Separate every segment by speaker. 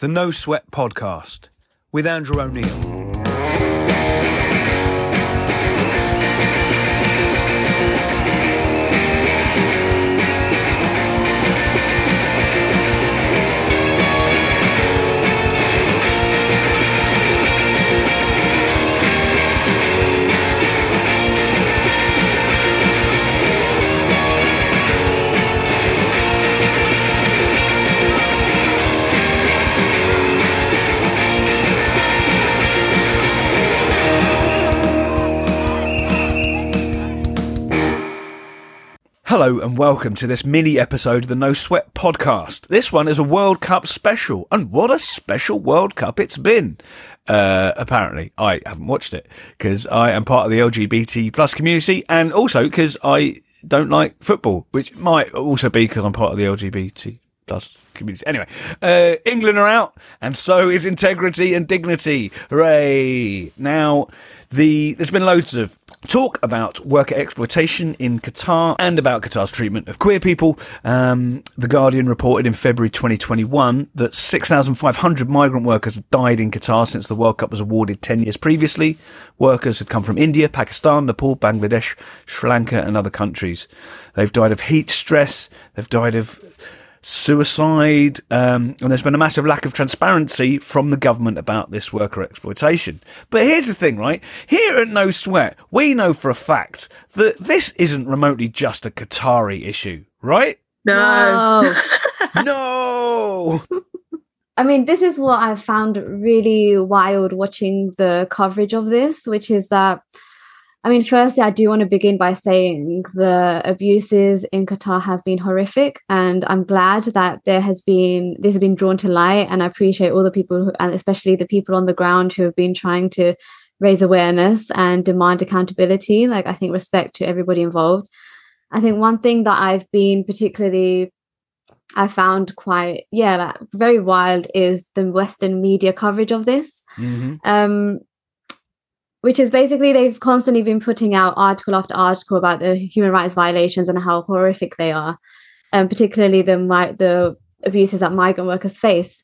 Speaker 1: the No Sweat Podcast with Andrew O'Neill. Hello and welcome to this mini episode of the No Sweat Podcast. This one is a World Cup special, and what a special World Cup it's been. Uh, apparently, I haven't watched it because I am part of the LGBT plus community, and also because I don't like football, which might also be because I'm part of the LGBT plus community. Anyway, uh, England are out, and so is integrity and dignity. Hooray! Now, the there's been loads of talk about worker exploitation in Qatar and about Qatar's treatment of queer people. Um, the Guardian reported in February 2021 that 6,500 migrant workers had died in Qatar since the World Cup was awarded 10 years previously. Workers had come from India, Pakistan, Nepal, Bangladesh, Sri Lanka, and other countries. They've died of heat stress. They've died of suicide, um, and there's been a massive lack of transparency from the government about this worker exploitation. But here's the thing, right? Here at No Sweat, we know for a fact that this isn't remotely just a Qatari issue, right?
Speaker 2: No.
Speaker 1: No!
Speaker 2: I mean, this is what I found really wild watching the coverage of this, which is that, I mean, firstly, I do want to begin by saying the abuses in Qatar have been horrific, and I'm glad that there has been this has been drawn to light, and I appreciate all the people, who, and especially the people on the ground who have been trying to raise awareness and demand accountability. Like, I think respect to everybody involved. I think one thing that I've been particularly I found quite yeah like very wild is the Western media coverage of this.
Speaker 1: hmm
Speaker 2: Um, which is basically they've constantly been putting out article after article about the human rights violations and how horrific they are, and particularly the the abuses that migrant workers face.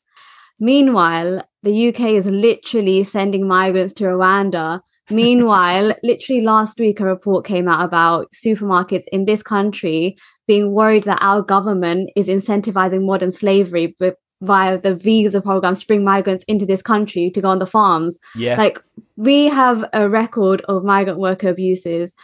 Speaker 2: Meanwhile, the UK is literally sending migrants to Rwanda. Meanwhile, literally last week, a report came out about supermarkets in this country being worried that our government is incentivizing modern slavery via the visa programs to bring migrants into this country to go on the farms.
Speaker 1: Yeah.
Speaker 2: Like we have a record of migrant worker abuses.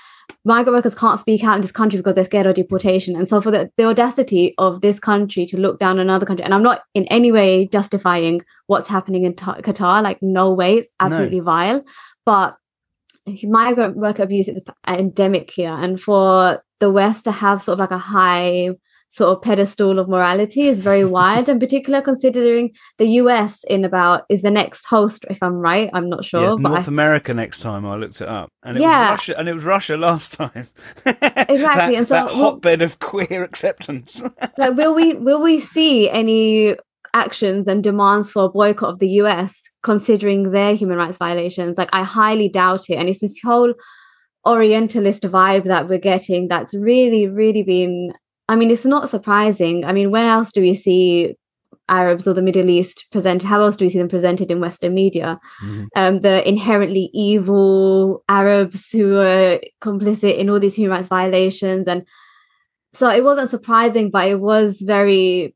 Speaker 2: Migrant workers can't speak out in this country because they're scared of deportation. And so for the, the audacity of this country to look down on another country, and I'm not in any way justifying what's happening in Ta- Qatar, like no way, it's absolutely vile. But migrant worker abuse is endemic here. And for the West to have sort of like a high sort of pedestal of morality is very wide, and particular considering the US in about is the next host, if I'm right. I'm not sure.
Speaker 1: Yeah, North
Speaker 2: I-
Speaker 1: America next time I looked it up, and it
Speaker 2: Yeah.
Speaker 1: was Russia, and it was Russia last time.
Speaker 2: Exactly,
Speaker 1: that,
Speaker 2: and so-
Speaker 1: that
Speaker 2: well-
Speaker 1: hotbed of queer acceptance.
Speaker 2: like will we will we see any actions and demands for a boycott of the US considering their human rights violations like I highly doubt it and it's this whole orientalist vibe that we're getting that's really really been I mean it's not surprising I mean when else do we see Arabs or the Middle East present how else do we see them presented in western media
Speaker 1: Mhm.
Speaker 2: um, the inherently evil Arabs who are complicit in all these human rights violations. And so it wasn't surprising, but it was very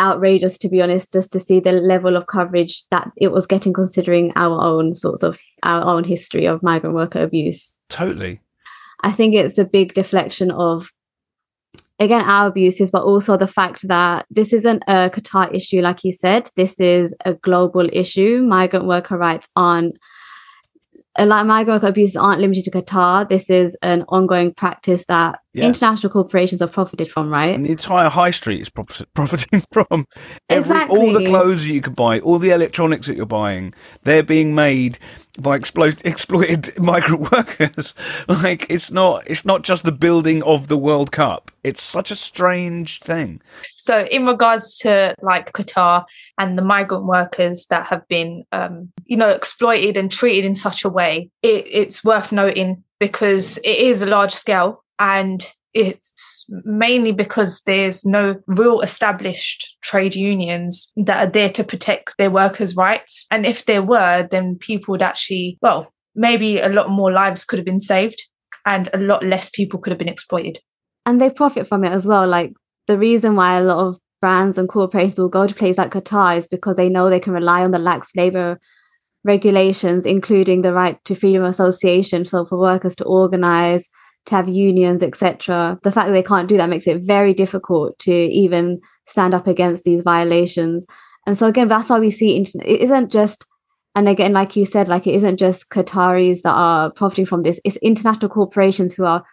Speaker 2: outrageous, to be honest, just to see the level of coverage that it was getting, considering our own sorts of our own history of migrant worker abuse.
Speaker 1: Totally.
Speaker 2: I think it's a big deflection of again our abuses, but also the fact that this isn't a Qatar issue, like you said. This is a global issue. Migrant worker rights aren't of migrant worker abuses aren't limited to Qatar. This is an ongoing practice that
Speaker 1: Yeah.
Speaker 2: international corporations have profited from, right?
Speaker 1: And the entire high street is prof- profiting from every, all the
Speaker 2: Exactly.
Speaker 1: clothes you can buy, all the electronics that you're buying. They're being made by explo- exploited migrant workers. like it's not, it's not just the building of the World Cup. It's such a strange thing.
Speaker 3: So, in regards to like Qatar and the migrant workers that have been, um, you know, exploited and treated in such a way, it, it's worth noting because it is a large scale and it's mainly because there's no real established trade unions that are there to protect their workers' rights. And if there were, then people would actually, well, maybe a lot more lives could have been saved and a lot less people could have been exploited.
Speaker 2: And they profit from it as well. Like the reason why a lot of brands and corporations will go to places like Qatar is because they know they can rely on the lax labor regulations, including the right to freedom of association, so for workers to organize, to have unions, etc. The fact that they can't do that makes it very difficult to even stand up against these violations. And so again, that's why we see. It isn't just, and again, like you said, like it isn't just Qataris that are profiting from this. It's international corporations who are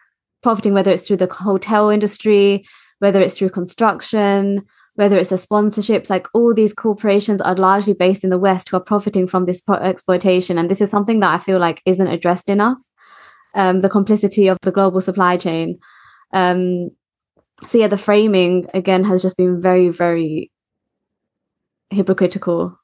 Speaker 2: profiting, whether it's through the hotel industry, whether it's through construction, whether it's the sponsorships, like all these corporations are largely based in the West who are profiting from this pro- exploitation. And this is something that I feel like isn't addressed enough um, the complicity of the global supply chain. Um, so, yeah, the framing again has just been very, very hypocritical.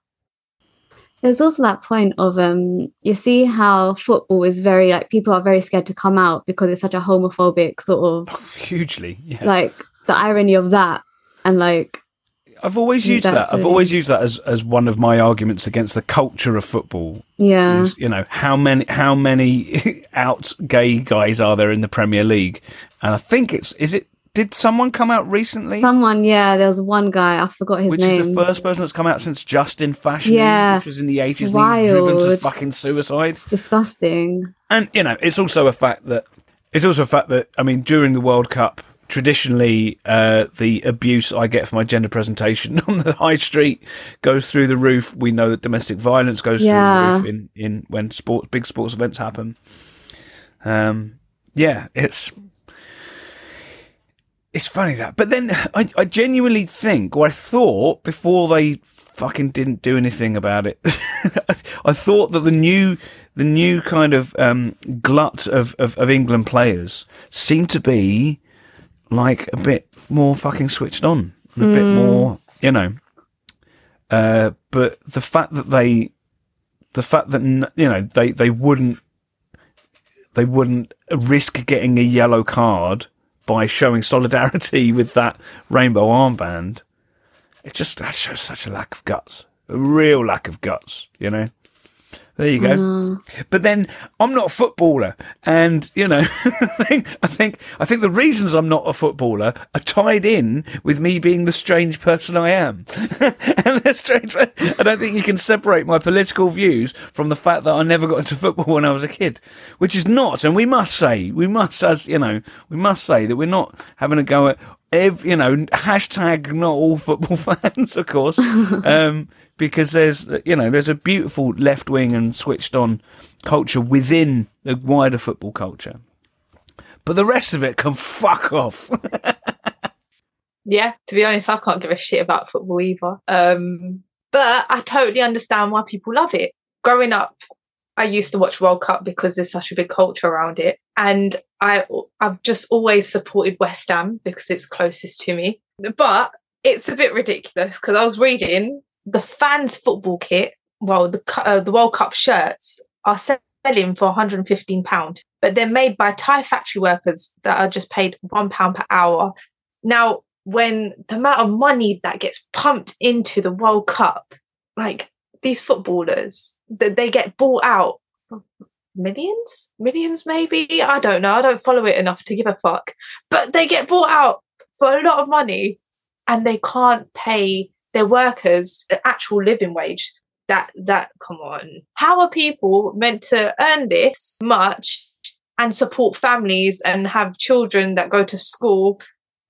Speaker 2: There's also that point of um, you see how football is very like people are very scared to come out because it's such a homophobic sort
Speaker 1: of hugely yeah.
Speaker 2: like the irony of that and like
Speaker 1: I've always used that. Really... I've always used that as, as one of my arguments against the culture of football.
Speaker 2: Yeah.
Speaker 1: Is, you know, how many how many out gay guys are there in the Premier League? And I think it's is it did someone come out recently?
Speaker 2: Someone, yeah. There was one guy. I forgot his
Speaker 1: which
Speaker 2: name.
Speaker 1: Which is the first person that's come out since Justin Fashanu,
Speaker 2: yeah,
Speaker 1: which was in the eighties. Driven to fucking suicide.
Speaker 2: It's disgusting.
Speaker 1: And you know, it's also a fact that it's also a fact that I mean, during the World Cup, traditionally uh, the abuse I get for my gender presentation on the high street goes through the roof. We know that domestic violence goes yeah. through the roof in, in when sports big sports events happen. Um, yeah, it's it's funny that, but then I, I genuinely think, or I thought before they fucking didn't do anything about it, I thought that the new the new kind of um, glut of, of, of England players seemed to be like a bit more fucking switched on, and a mm. bit hmm. more, you know. Uh, but the fact that they, the fact that you know they they wouldn't they wouldn't risk getting a yellow card by showing solidarity with that rainbow armband. It just that shows such a lack of guts, a real lack of guts, you know. There you go. Mm. But then I'm not a footballer, and you know, I think I think I think the reasons I'm not a footballer are tied in with me being the strange person I am. and the strange, I don't think you can separate my political views from the fact that I never got into football when I was a kid, which is not. And we must say, we must, as you know, we must say that we're not having a go at every, you know, hashtag not all football fans, of course. um, because there's you know there's a beautiful left wing and switched on culture within the wider football culture, but the rest of it can fuck off.
Speaker 3: yeah, to be honest, I can't give a shit about football either. Um, but I totally understand why people love it. Growing up, I used to watch World Cup because there's such a big culture around it, and I I've just always supported West Ham because it's closest to me. But it's a bit ridiculous because I was reading the fans football kit, well, the uh, the World Cup shirts are selling for 115 pound, but they're made by Thai factory workers that are just paid one pound per hour. Now, when the amount of money that gets pumped into the World Cup, like these footballers, that they get bought out millions, millions maybe. I don't know. I don't follow it enough to give a fuck. But they get bought out for a lot of money, and they can't pay their workers an actual living wage. That that come on. How are people meant to earn this much and support families and have children that go to school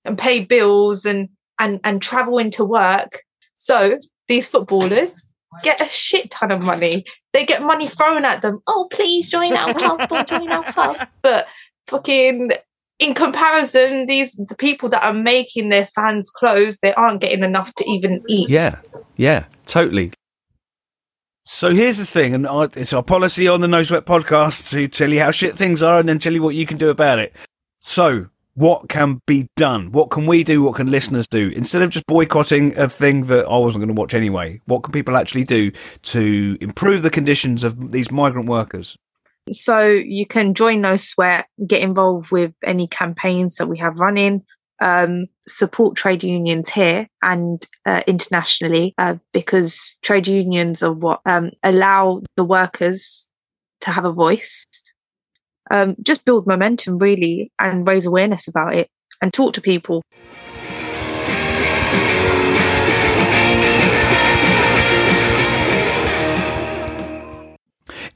Speaker 3: and pay bills and and and travel into work? So these footballers get a shit ton of money. They get money thrown at them. Oh, please join our club, join our club. But fucking in comparison, these the people that are making their fans clothes, they aren't getting enough to even eat.
Speaker 1: Yeah, yeah, totally. So here's the thing, and it's our policy on the No Sweat podcast to tell you how shit things are, and then tell you what you can do about it. So, what can be done? What can we do? What can listeners do instead of just boycotting a thing that I wasn't going to watch anyway? What can people actually do to improve the conditions of these migrant workers?
Speaker 3: So you can join No Sweat, get involved with any campaigns that we have running, um, support trade unions here and uh, internationally uh, because trade unions are what um, allow the workers to have a voice. Um, just build momentum really and raise awareness about it and talk to people.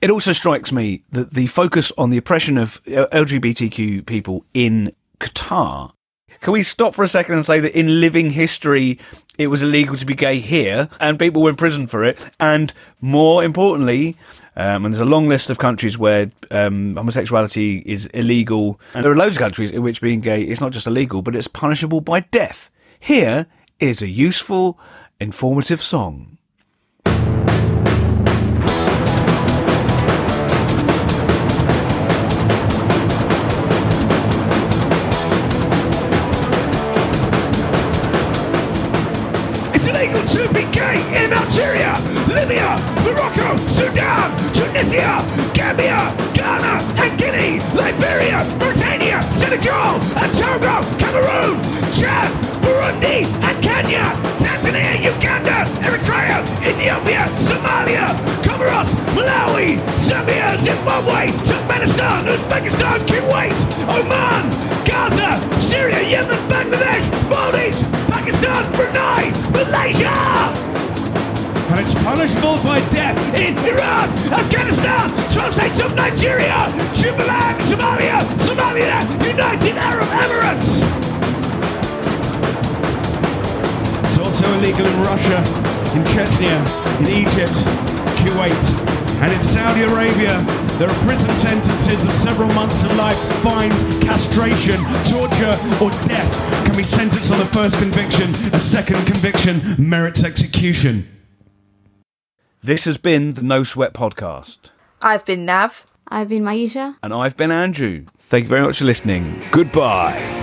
Speaker 1: It also strikes me that the focus on the oppression of uh, LGBTQ people in Qatar. Can we stop for a second and say that in living history, it was illegal to be gay here, and people were in prison for it. And more importantly, um, and there's a long list of countries where um, homosexuality is illegal, and there are loads of countries in which being gay is not just illegal, but it's punishable by death. Here is a useful, informative song. It's illegal to be gay in Algeria, Libya, Morocco, Sudan, Tunisia, Gambia, Ghana, and Guinea, Liberia, Mauritania, Senegal, and Togo, Cameroon, Chad, Burundi, and Kenya, Tanzania, Uganda, Eritrea, Ethiopia, Somalia, Comoros, Malawi, Zambia, Zimbabwe, Turkmenistan, Uzbekistan, Kuwait, Oman, Gaza, Syria, Yemen, Bangladesh, Maldives, Pakistan, Brunei, Malaysia! It's punishable by death in Iran, Afghanistan, 12 states of Nigeria, Jubaland, Somalia, Somalia, United Arab Emirates.
Speaker 4: It's also illegal in Russia, in Chechnya, in Egypt, Kuwait, and in Saudi Arabia. There are prison sentences of several months of life, fines, castration, torture, or death can be sentenced on the first conviction. A second conviction merits execution.
Speaker 1: This has been the No Sweat Podcast.
Speaker 3: I've been Nav.
Speaker 2: I've been Maisha.
Speaker 1: And I've been Andrew. Thank you very much for listening. Goodbye.